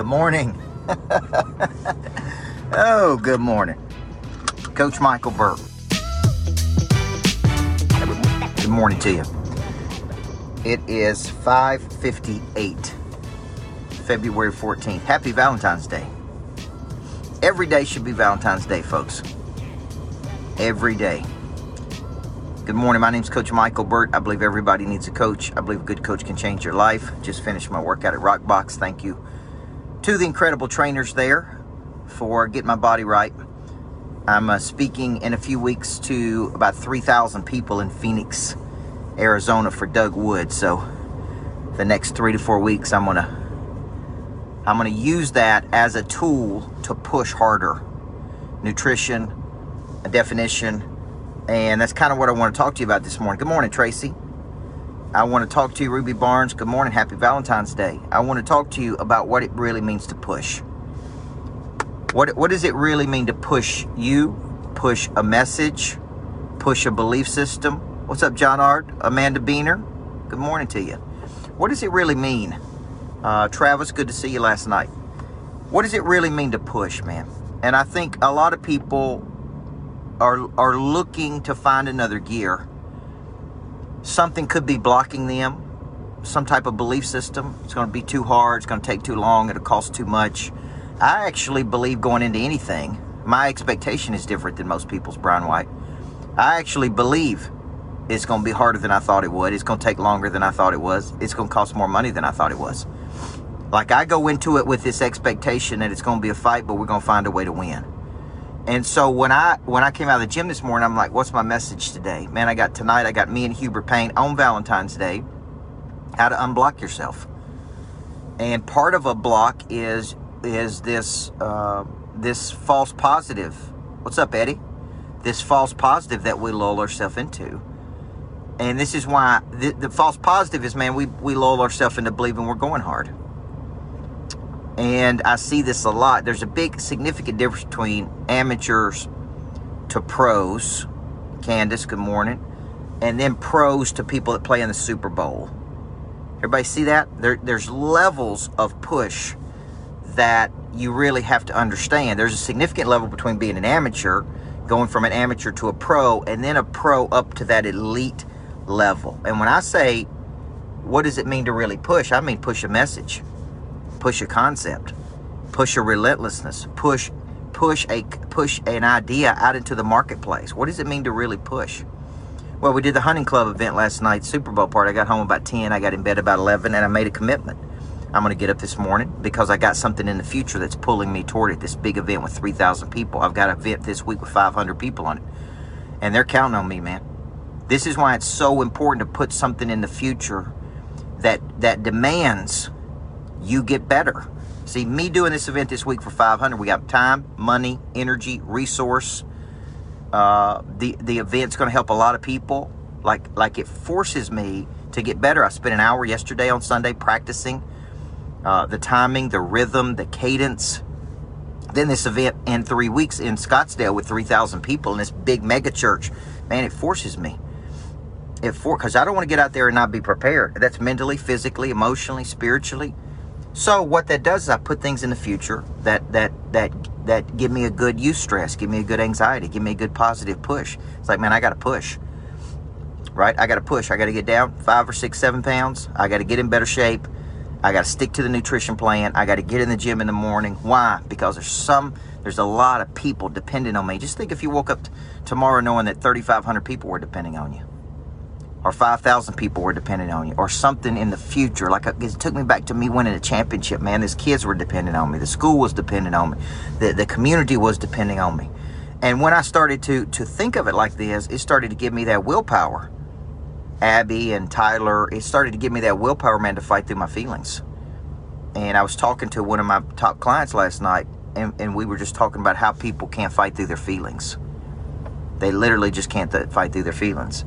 Good morning. oh, good morning. Coach Michael Burt. Good morning to you. It is 5:58, February 14th. Happy Valentine's Day. Every day should be Valentine's Day, folks. Every day. Good morning. My name is Coach Michael Burt. I believe everybody needs a coach. I believe a good coach can change your life. Just finished my workout at Rockbox. Thank you to the incredible trainers there for getting my body right. I'm uh, speaking in a few weeks to about 3,000 people in Phoenix, Arizona for Doug Wood. So the next three to four weeks, I'm gonna I'm gonna use that as a tool to push harder. Nutrition, definition, and that's kind of what I want to talk to you about this morning. Good morning, Tracy. I want to talk to you, Ruby Barnes. Good morning. Happy Valentine's Day. I want to talk to you about what it really means to push. What, what does it really mean to push you, push a message, push a belief system? What's up, John Art? Amanda Beener? Good morning to you. What does it really mean? Uh, Travis, good to see you last night. What does it really mean to push, man? And I think a lot of people are are looking to find another gear. Something could be blocking them. Some type of belief system. It's going to be too hard. It's going to take too long. It'll cost too much. I actually believe going into anything, my expectation is different than most people's. Brian White. I actually believe it's going to be harder than I thought it would. It's going to take longer than I thought it was. It's going to cost more money than I thought it was. Like I go into it with this expectation that it's going to be a fight, but we're going to find a way to win. And so when I when I came out of the gym this morning, I'm like, what's my message today? Man, I got tonight, I got me and Hubert Payne on Valentine's Day, how to unblock yourself. And part of a block is is this uh, this false positive. What's up, Eddie? This false positive that we lull ourselves into. And this is why the, the false positive is, man, we, we lull ourselves into believing we're going hard. And I see this a lot. There's a big, significant difference between amateurs to pros. Candace, good morning. And then pros to people that play in the Super Bowl. Everybody see that? There, there's levels of push that you really have to understand. There's a significant level between being an amateur, going from an amateur to a pro, and then a pro up to that elite level. And when I say, what does it mean to really push? I mean push a message push a concept, push a relentlessness, push push a push an idea out into the marketplace. What does it mean to really push? Well, we did the hunting club event last night, Super Bowl party. I got home about 10, I got in bed about 11, and I made a commitment. I'm going to get up this morning because I got something in the future that's pulling me toward it. This big event with 3,000 people. I've got an event this week with 500 people on it. And they're counting on me, man. This is why it's so important to put something in the future that that demands you get better. See, me doing this event this week for 500, we got time, money, energy, resource. Uh, the the event's going to help a lot of people. Like like it forces me to get better. I spent an hour yesterday on Sunday practicing uh, the timing, the rhythm, the cadence. Then this event in three weeks in Scottsdale with 3,000 people in this big mega church. Man, it forces me. It for because I don't want to get out there and not be prepared. That's mentally, physically, emotionally, spiritually. So what that does is I put things in the future that that that that give me a good eustress, give me a good anxiety, give me a good positive push. It's like, man, I got to push. Right? I got to push. I got to get down five or six, seven pounds. I got to get in better shape. I got to stick to the nutrition plan. I got to get in the gym in the morning. Why? Because there's some, there's a lot of people depending on me. Just think if you woke up t- tomorrow knowing that 3,500 people were depending on you or 5,000 people were depending on you, or something in the future. Like uh, it took me back to me winning a championship, man. These kids were depending on me. The school was depending on me. The, the community was depending on me. And when I started to, to think of it like this, it started to give me that willpower. Abby and Tyler, it started to give me that willpower, man, to fight through my feelings. And I was talking to one of my top clients last night, and, and we were just talking about how people can't fight through their feelings. They literally just can't th- fight through their feelings.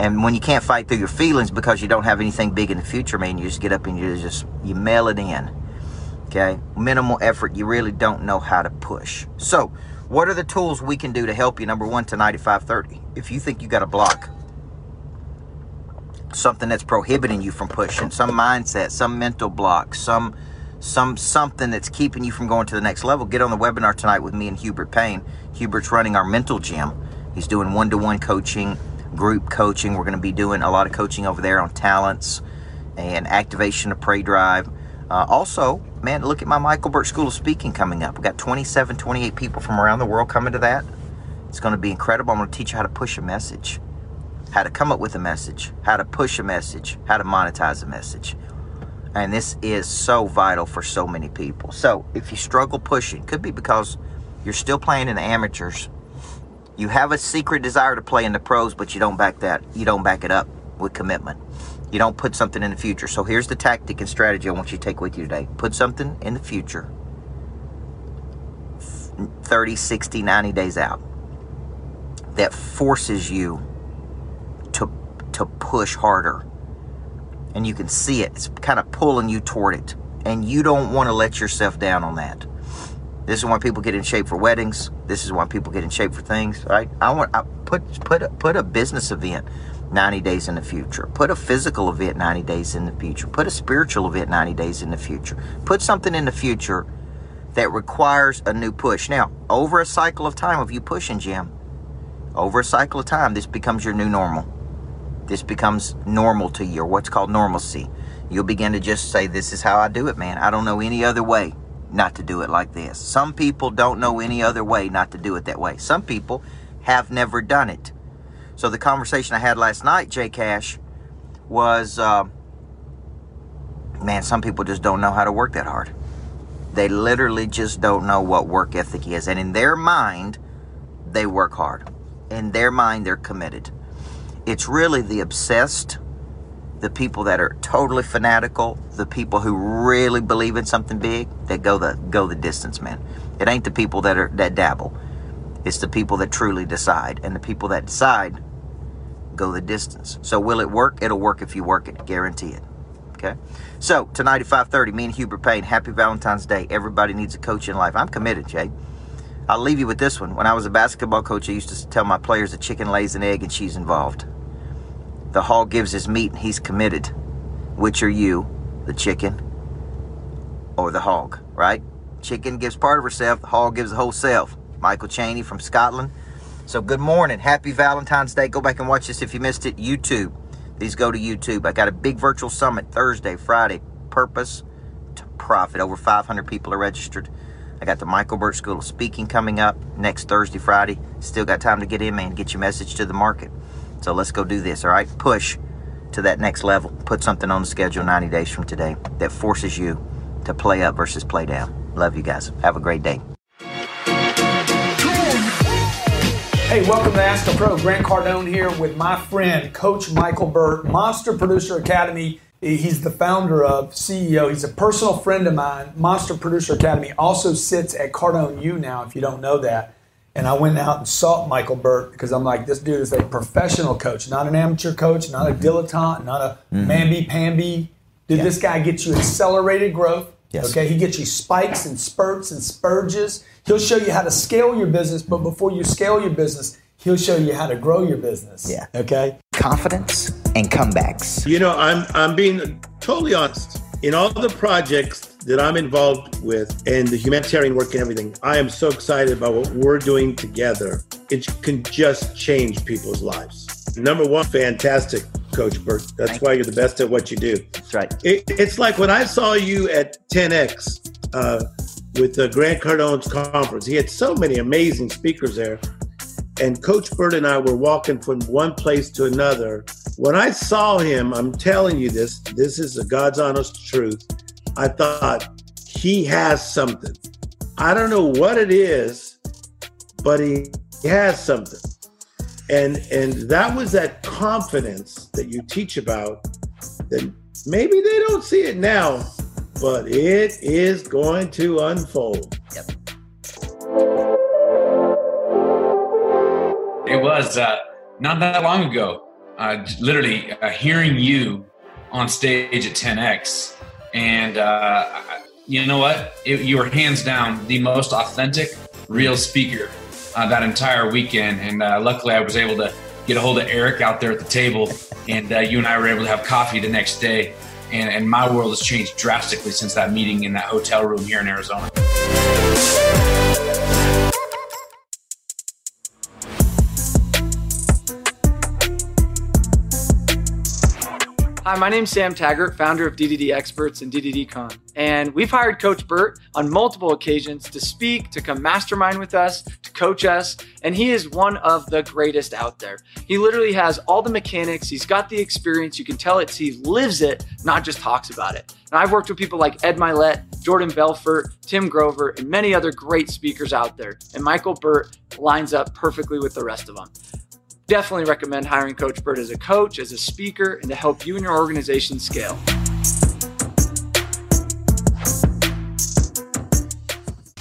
And when you can't fight through your feelings because you don't have anything big in the future, man, you just get up and you just you mail it in. Okay? Minimal effort, you really don't know how to push. So, what are the tools we can do to help you? Number one, tonight at 5:30. If you think you got a block, something that's prohibiting you from pushing, some mindset, some mental block, some some something that's keeping you from going to the next level, get on the webinar tonight with me and Hubert Payne. Hubert's running our mental gym. He's doing one-to-one coaching, group coaching. We're going to be doing a lot of coaching over there on talents and activation of prey drive. Uh, also, man, look at my Michael Burt School of Speaking coming up. We've got 27, 28 people from around the world coming to that. It's going to be incredible. I'm going to teach you how to push a message, how to come up with a message, how to push a message, how to monetize a message. And this is so vital for so many people. So if you struggle pushing, it could be because you're still playing in the amateurs. You have a secret desire to play in the pros, but you don't back that. You don't back it up with commitment. You don't put something in the future. So here's the tactic and strategy I want you to take with you today. Put something in the future. 30, 60, 90 days out that forces you to to push harder and you can see it. It's kind of pulling you toward it. And you don't want to let yourself down on that. This is why people get in shape for weddings. This is why people get in shape for things, right? I want I put put put a business event 90 days in the future. Put a physical event 90 days in the future. Put a spiritual event 90 days in the future. Put something in the future that requires a new push. Now, over a cycle of time of you pushing, Jim, over a cycle of time, this becomes your new normal. This becomes normal to you, or what's called normalcy. You'll begin to just say, This is how I do it, man. I don't know any other way not to do it like this. Some people don't know any other way not to do it that way. Some people have never done it. So the conversation I had last night, Jay Cash, was uh, man, some people just don't know how to work that hard. They literally just don't know what work ethic is. And in their mind, they work hard. In their mind, they're committed. It's really the obsessed, the people that are totally fanatical, the people who really believe in something big that go the go the distance, man. It ain't the people that are that dabble. It's the people that truly decide. And the people that decide go the distance. So will it work? It'll work if you work it. Guarantee it. Okay. So tonight at 5:30, me and Hubert Payne. Happy Valentine's Day. Everybody needs a coach in life. I'm committed, Jay. I'll leave you with this one. When I was a basketball coach, I used to tell my players a chicken lays an egg and she's involved. The hog gives his meat and he's committed. Which are you, the chicken or the hog, right? Chicken gives part of herself, the hog gives the whole self. Michael Cheney from Scotland. So good morning. Happy Valentine's Day. Go back and watch this if you missed it. YouTube. These go to YouTube. I got a big virtual summit Thursday, Friday. Purpose to profit. Over 500 people are registered. I got the Michael Burt School of Speaking coming up next Thursday, Friday. Still got time to get in, man. Get your message to the market. So let's go do this, all right? Push to that next level. Put something on the schedule 90 days from today that forces you to play up versus play down. Love you guys. Have a great day. Hey, welcome to Ask a Pro. Grant Cardone here with my friend, Coach Michael Burt, Monster Producer Academy. He's the founder of CEO. He's a personal friend of mine. Monster Producer Academy also sits at Cardone U now, if you don't know that. And I went out and sought Michael Burt because I'm like, this dude is a professional coach, not an amateur coach, not a mm-hmm. dilettante, not a mm-hmm. mamby pamby. Did yeah. this guy get you accelerated growth? Yes. Okay, he gets you spikes and spurts and spurges. He'll show you how to scale your business, but before you scale your business, he'll show you how to grow your business. Yeah. Okay. Confidence and comebacks. You know, I'm I'm being totally honest. In all the projects that I'm involved with and the humanitarian work and everything, I am so excited about what we're doing together. It can just change people's lives. Number one, fantastic, Coach Burt. That's Thank why you're the best at what you do. That's right. It, it's like when I saw you at 10X uh, with the Grant Cardone's conference. He had so many amazing speakers there. And Coach Burt and I were walking from one place to another. When I saw him, I'm telling you this, this is a God's honest truth. I thought he has something. I don't know what it is, but he has something. And and that was that confidence that you teach about that maybe they don't see it now, but it is going to unfold. Yep. Was uh, not that long ago. Uh, literally uh, hearing you on stage at 10x and uh, you know what? It, you were hands down the most authentic, real speaker uh, that entire weekend. And uh, luckily, I was able to get a hold of Eric out there at the table, and you and I were able to have coffee the next day. And, and my world has changed drastically since that meeting in that hotel room here in Arizona. Hi, my name's Sam Taggart, founder of D2D Experts and D2DCon. And we've hired Coach Burt on multiple occasions to speak, to come mastermind with us, to coach us. And he is one of the greatest out there. He literally has all the mechanics, he's got the experience. You can tell it's he lives it, not just talks about it. And I've worked with people like Ed Mylett, Jordan Belfort, Tim Grover, and many other great speakers out there. And Michael Burt lines up perfectly with the rest of them definitely recommend hiring Coach Burt as a coach, as a speaker, and to help you and your organization scale.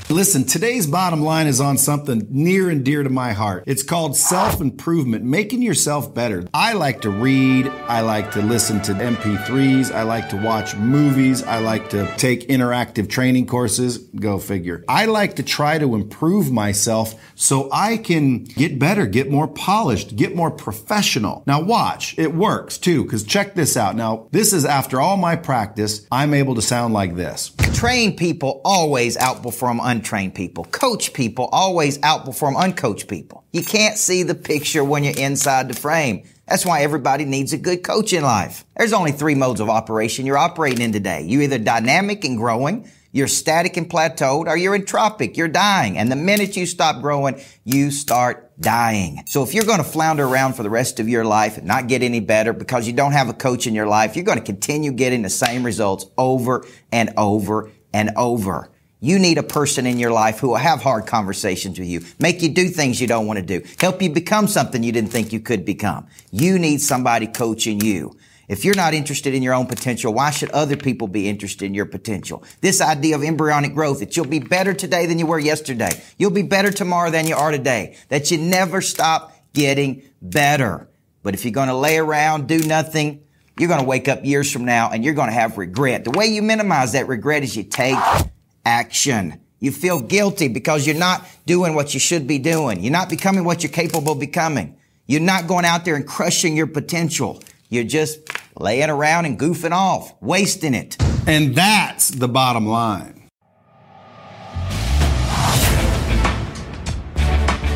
Listen, today's bottom line is on something near and dear to my heart. It's called self improvement, making yourself better. I like to read, I like to listen to MP3s, I like to watch movies, I like to take interactive training courses. Go figure. I like to try to improve myself so I can get better, get more polished, get more professional. Now, watch, it works too, because check this out. Now, this is after all my practice, I'm able to sound like this. Trained people always outperform untrained people. Coach people always outperform uncoached people. You can't see the picture when you're inside the frame. That's why everybody needs a good coach in life. There's only three modes of operation you're operating in today. You're either dynamic and growing, you're static and plateaued, or you're entropic, you're dying. And the minute you stop growing, you start dying. So if you're going to flounder around for the rest of your life and not get any better because you don't have a coach in your life, you're going to continue getting the same results over and over and over. You need a person in your life who will have hard conversations with you, make you do things you don't want to do, help you become something you didn't think you could become. You need somebody coaching you. If you're not interested in your own potential, why should other people be interested in your potential? This idea of embryonic growth, that you'll be better today than you were yesterday. You'll be better tomorrow than you are today. That you never stop getting better. But if you're going to lay around, do nothing, you're going to wake up years from now and you're going to have regret. The way you minimize that regret is you take action. You feel guilty because you're not doing what you should be doing. You're not becoming what you're capable of becoming. You're not going out there and crushing your potential. You're just laying around and goofing off, wasting it. And that's the bottom line.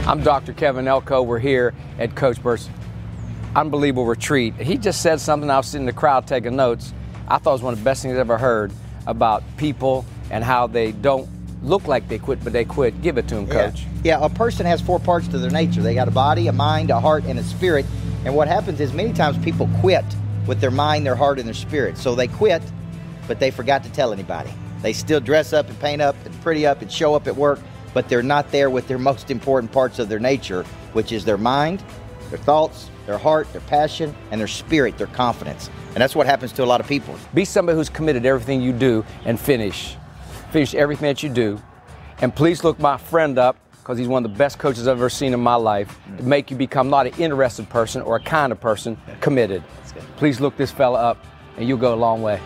I'm Dr. Kevin Elko. We're here at Coach Burt's unbelievable retreat. He just said something. I was sitting in the crowd taking notes. I thought it was one of the best things I've ever heard about people and how they don't look like they quit, but they quit. Give it to them, Coach. Yeah. yeah, a person has four parts to their nature. They got a body, a mind, a heart, and a spirit. And what happens is many times people quit with their mind, their heart, and their spirit. So they quit, but they forgot to tell anybody. They still dress up and paint up and pretty up and show up at work, but they're not there with their most important parts of their nature, which is their mind, their thoughts, their heart, their passion, and their spirit, their confidence. And that's what happens to a lot of people. Be somebody who's committed to everything you do and finish. Finish everything that you do. And please look my friend up because he's one of the best coaches I've ever seen in my life to make you become not an interested person or a kind of person, committed. Please look this fella up and you'll go a long way.